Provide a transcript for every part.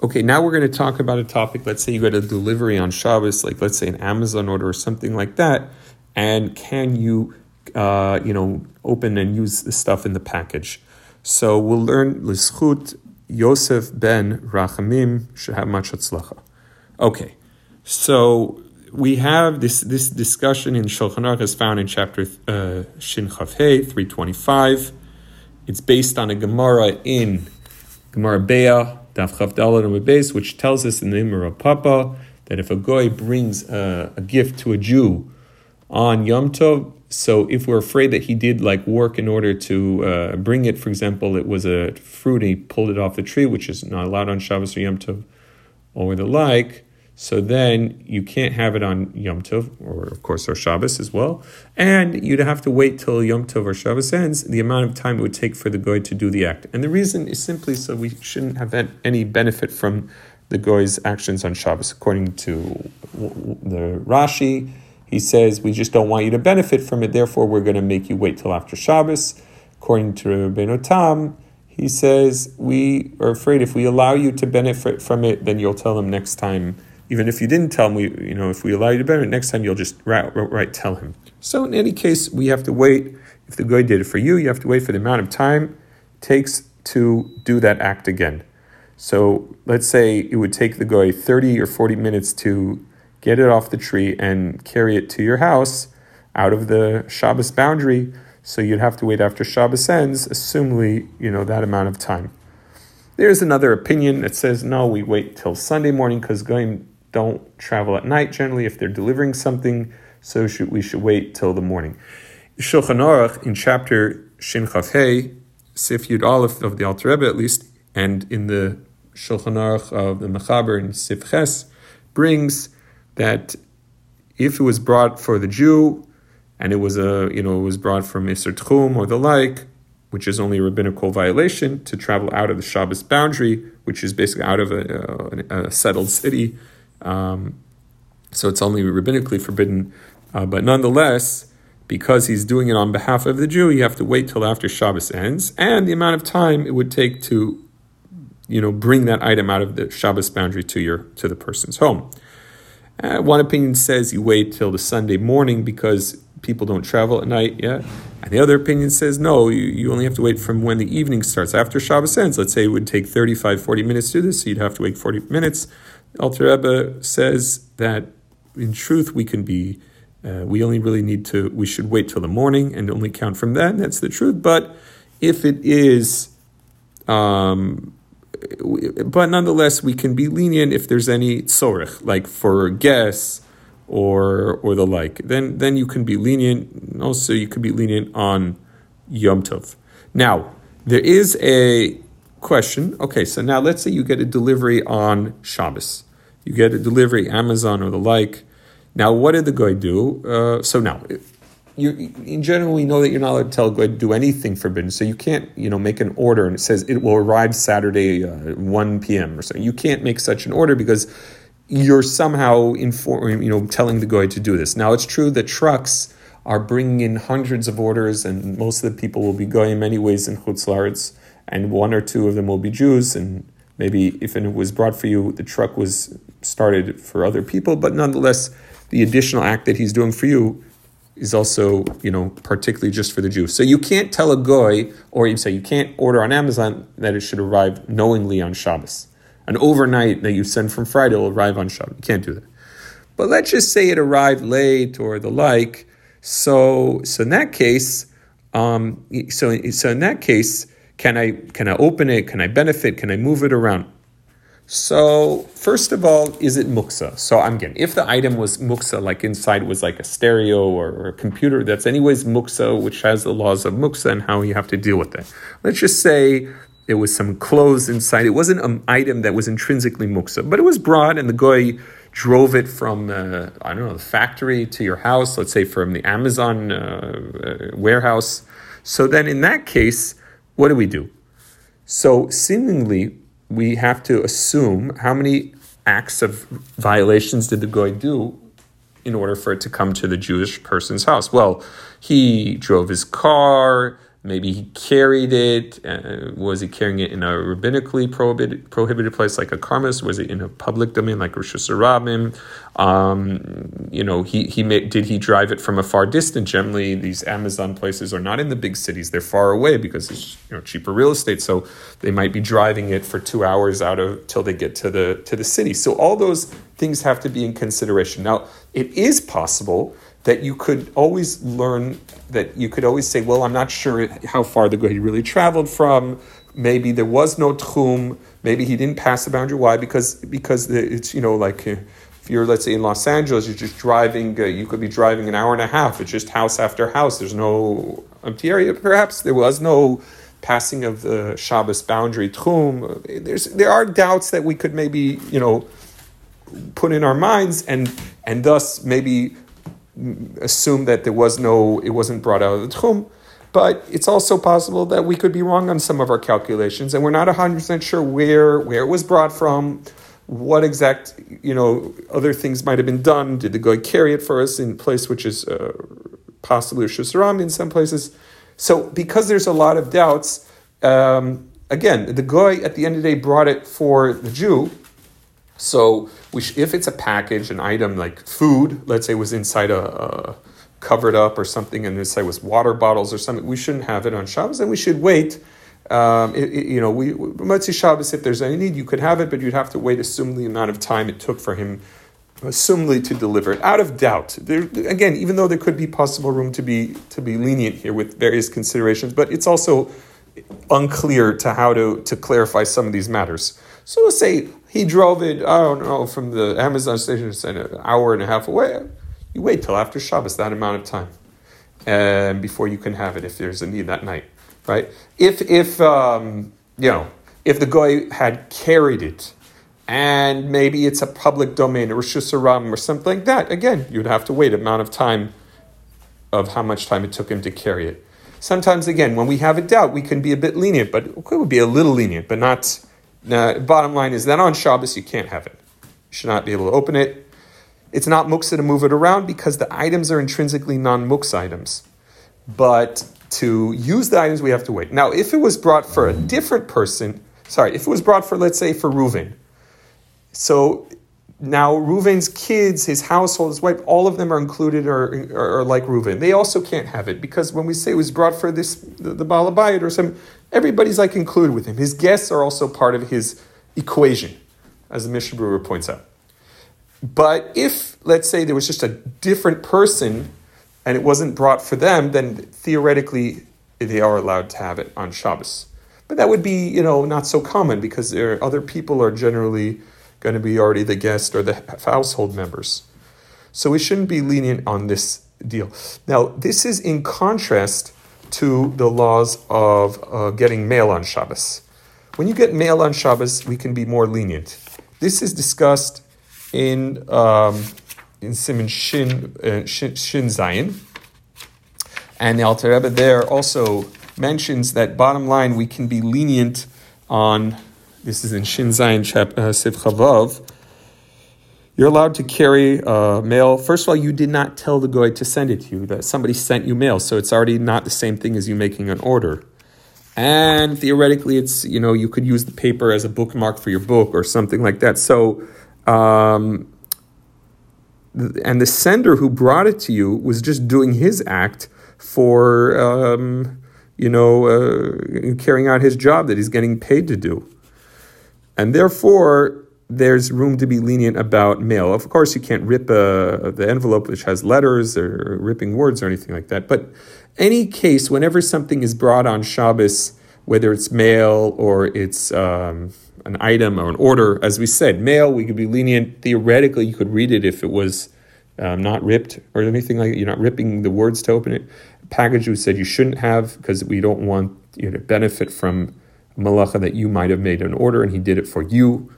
Okay, now we're going to talk about a topic. Let's say you get a delivery on Shabbos, like let's say an Amazon order or something like that, and can you, uh, you know, open and use the stuff in the package? So we'll learn Lischut Yosef ben Rachamim Shehamach Hatzlacha. Okay, so we have this this discussion in Shulchan Aruch is found in chapter uh, Shin Chav three twenty five. It's based on a Gemara in Gemara Beitzah Daf Dalet base, which tells us in the Imra Papa that if a goy brings a, a, gift to a Jew on Yom Tov, so if we're afraid that he did like work in order to uh, bring it, for example, it was a fruit and he pulled it off the tree, which is not allowed on Shabbos or Yom Tov, or the like, so then you can't have it on Yom Tov, or of course, or Shabbos as well. And you'd have to wait till Yom Tov or Shabbos ends, the amount of time it would take for the goy to do the act. And the reason is simply so we shouldn't have any benefit from the goy's actions on Shabbos. According to the Rashi, he says, we just don't want you to benefit from it, therefore we're going to make you wait till after Shabbos. According to Rabbeinu Tam, he says, we are afraid if we allow you to benefit from it, then you'll tell them next time even if you didn't tell him, we, you know, if we allow you to benefit, next time you'll just right, right tell him. So in any case, we have to wait. If the guy did it for you, you have to wait for the amount of time it takes to do that act again. So let's say it would take the guy 30 or 40 minutes to get it off the tree and carry it to your house out of the Shabbos boundary. So you'd have to wait after Shabbos ends, assumably, you know, that amount of time. There's another opinion that says, no, we wait till Sunday morning because going don't travel at night generally if they're delivering something, so should, we should wait till the morning. Shulchan Aruch in chapter Shin Chav Hey, Sif Yud Aleph of the Alter Rebbe at least, and in the Shulchan Aruch of the Mechaber in Sif Ches, brings that if it was brought for the Jew, and it was a you know it was brought from Isser Tchum or the like, which is only a rabbinical violation to travel out of the Shabbos boundary, which is basically out of a, uh, a, a settled city, um, so it's only rabbinically forbidden. Uh, but nonetheless, because he's doing it on behalf of the Jew, you have to wait till after Shabbos ends, and the amount of time it would take to, you know, bring that item out of the Shabbos boundary to your to the person's home. Uh, one opinion says you wait till the Sunday morning because people don't travel at night yet. And the other opinion says no, you, you only have to wait from when the evening starts. After Shabbos ends, let's say it would take 35, 40 minutes to do this, so you'd have to wait 40 minutes. Alter Rebbe says that in truth we can be, uh, we only really need to, we should wait till the morning and only count from. And that's the truth. But if it is, um, but nonetheless, we can be lenient if there's any tzorich, like for guests or or the like. Then then you can be lenient. Also, you could be lenient on Yom Tov. Now there is a question. Okay, so now let's say you get a delivery on Shabbos. You get a delivery, Amazon or the like. Now, what did the guy do? Uh, so now, you in general we know that you're not allowed to tell a guy to do anything forbidden. So you can't, you know, make an order and it says it will arrive Saturday uh, 1 p.m. or so. You can't make such an order because you're somehow informing, you know, telling the guy to do this. Now, it's true that trucks are bringing in hundreds of orders, and most of the people will be going many ways in Chutz La'aretz and one or two of them will be Jews, and maybe if it was brought for you, the truck was started for other people, but nonetheless, the additional act that he's doing for you is also, you know, particularly just for the Jew. So you can't tell a goy, or you say you can't order on Amazon that it should arrive knowingly on Shabbos. An overnight that you send from Friday will arrive on Shabbos. You can't do that. But let's just say it arrived late or the like. So, so in that case, um, so so in that case, can I can I open it? Can I benefit? Can I move it around? So first of all, is it muksa? So I'm getting if the item was muksa, like inside was like a stereo or, or, a computer, that's anyways muksa, which has the laws of muksa and how you have to deal with it. Let's just say it was some clothes inside. It wasn't an item that was intrinsically muksa, but it was brought, and the guy drove it from uh, I don't know the factory to your house. Let's say from the Amazon uh, uh warehouse. So then, in that case what do we do? So, seemingly, we have to assume how many acts of violations did the guy do in order for it to come to the Jewish person's house? Well, he drove his car, Maybe he carried it. Uh, was he carrying it in a rabbinically prohibited, prohibited place like a karmelis? Was it in a public domain like reshus harabim? Um, you know, he he made, did he drive it from a far distance? Generally, these Amazon places are not in the big cities; they're far away because it's you know cheaper real estate. So they might be driving it for two hours out of till they get to the to the city. So all those things have to be in consideration. Now, it is possible that you could always learn that you could always say, well, I'm not sure how far the he really traveled from. Maybe there was no tchum. Maybe he didn't pass the boundary. Why? Because because it's you know like uh, if you're let's say in Los Angeles, you're just driving. Uh, you could be driving an hour and a half. It's just house after house. There's no empty area. Perhaps there was no passing of the Shabbos boundary tchum. There's there are doubts that we could maybe you know put in our minds and and thus maybe assume that there was no, it wasn't brought out of the tchum. But it's also possible that we could be wrong on some of our calculations, and we're not 100% sure where, where it was brought from, what exact, you know, other things might have been done. Did the guy carry it for us in place which is uh, possibly a shusaram in some places? So because there's a lot of doubts, um, again, the guy at the end of the day brought it for the Jew, so sh- if it's a package, an item like food, let's say was inside a, a covered up or something, and inside was water bottles or something, we shouldn't have it on Shabbos, and we should wait. Um, it, it, you know, we Motzi Shabbos, if there's any need, you could have it, but you'd have to wait, assume the amount of time it took for him, assumedly, to deliver it. Out of doubt, there, again, even though there could be possible room to be to be lenient here with various considerations, but it's also unclear to how to to clarify some of these matters. So let's say he drove it, I don't know, from the Amazon station, it's an hour and a half away. You wait till after Shabbos, that amount of time, and before you can have it if there's a need that night, right? If, if um, you know, if the guy had carried it, and maybe it's a public domain, or Rosh or something like that, again, you'd have to wait amount of time of how much time it took him to carry it. Sometimes, again, when we have a doubt, we can be a bit lenient, but it would be a little lenient, but not now, bottom line is that on Shabbos you can't have it. You should not be able to open it. It's not muksa to move it around because the items are intrinsically non-muksa items. But to use the items, we have to wait. Now, if it was brought for a different person, sorry, if it was brought for, let's say, for Reuven, so now Reuven's kids, his household, his wife, all of them are included or are, are, like Reuven. They also can't have it because when we say it was brought for this, the, the Balabayit or some, everybody's like included with him. His guests are also part of his equation, as the Mishnah Berurah points out. But if, let's say, there was just a different person and it wasn't brought for them, then theoretically they are allowed to have it on Shabbos. But that would be, you know, not so common because other people are generally going to be already the guest or the household members. So we shouldn't be lenient on this deal. Now, this is in contrast to the laws of uh, getting mail on Shabbos. When you get mail on Shabbos, we can be more lenient. This is discussed in um, in Siman Shin, uh, Shin, Shin Zayin. And the Alter Rebbe there also mentions that bottom line, we can be lenient on, this is in Shin Zayin uh, Sif Chavav, you're allowed to carry uh, mail. First of all, you did not tell the guy to send it to you, that somebody sent you mail, so it's already not the same thing as you making an order. And theoretically, it's, you know, you could use the paper as a bookmark for your book or something like that. So, um, and the sender who brought it to you was just doing his act for, um, you know, uh, carrying out his job that he's getting paid to do. And therefore, there's room to be lenient about mail. Of course, you can't rip the envelope which has letters or ripping words or anything like that. But any case, whenever something is brought on Shabbos, whether it's mail or it's um, an item or an order, as we said, mail, we could be lenient. Theoretically, you could read it if it was um, not ripped or anything like that. You're not ripping the words to open it. Package we said you shouldn't have because we don't want you to benefit from malacha that you might have made an order and he did it for you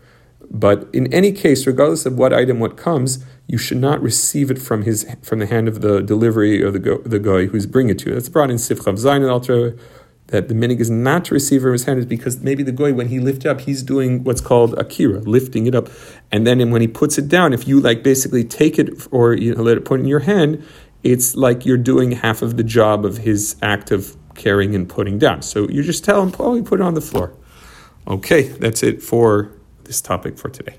but in any case, regardless of what item what comes, you should not receive it from his from the hand of the delivery or the go, the guy who's bringing it to you. That's brought in Sifchav Zayin Altra that the minhag is not to receive from his hand is because maybe the guy when he lifts up he's doing what's called akira, lifting it up, and then when he puts it down, if you like basically take it or you know, let it put in your hand, it's like you're doing half of the job of his act of carrying and putting down. So you just tell him, oh, we put it on the floor. Okay, that's it for this topic for today.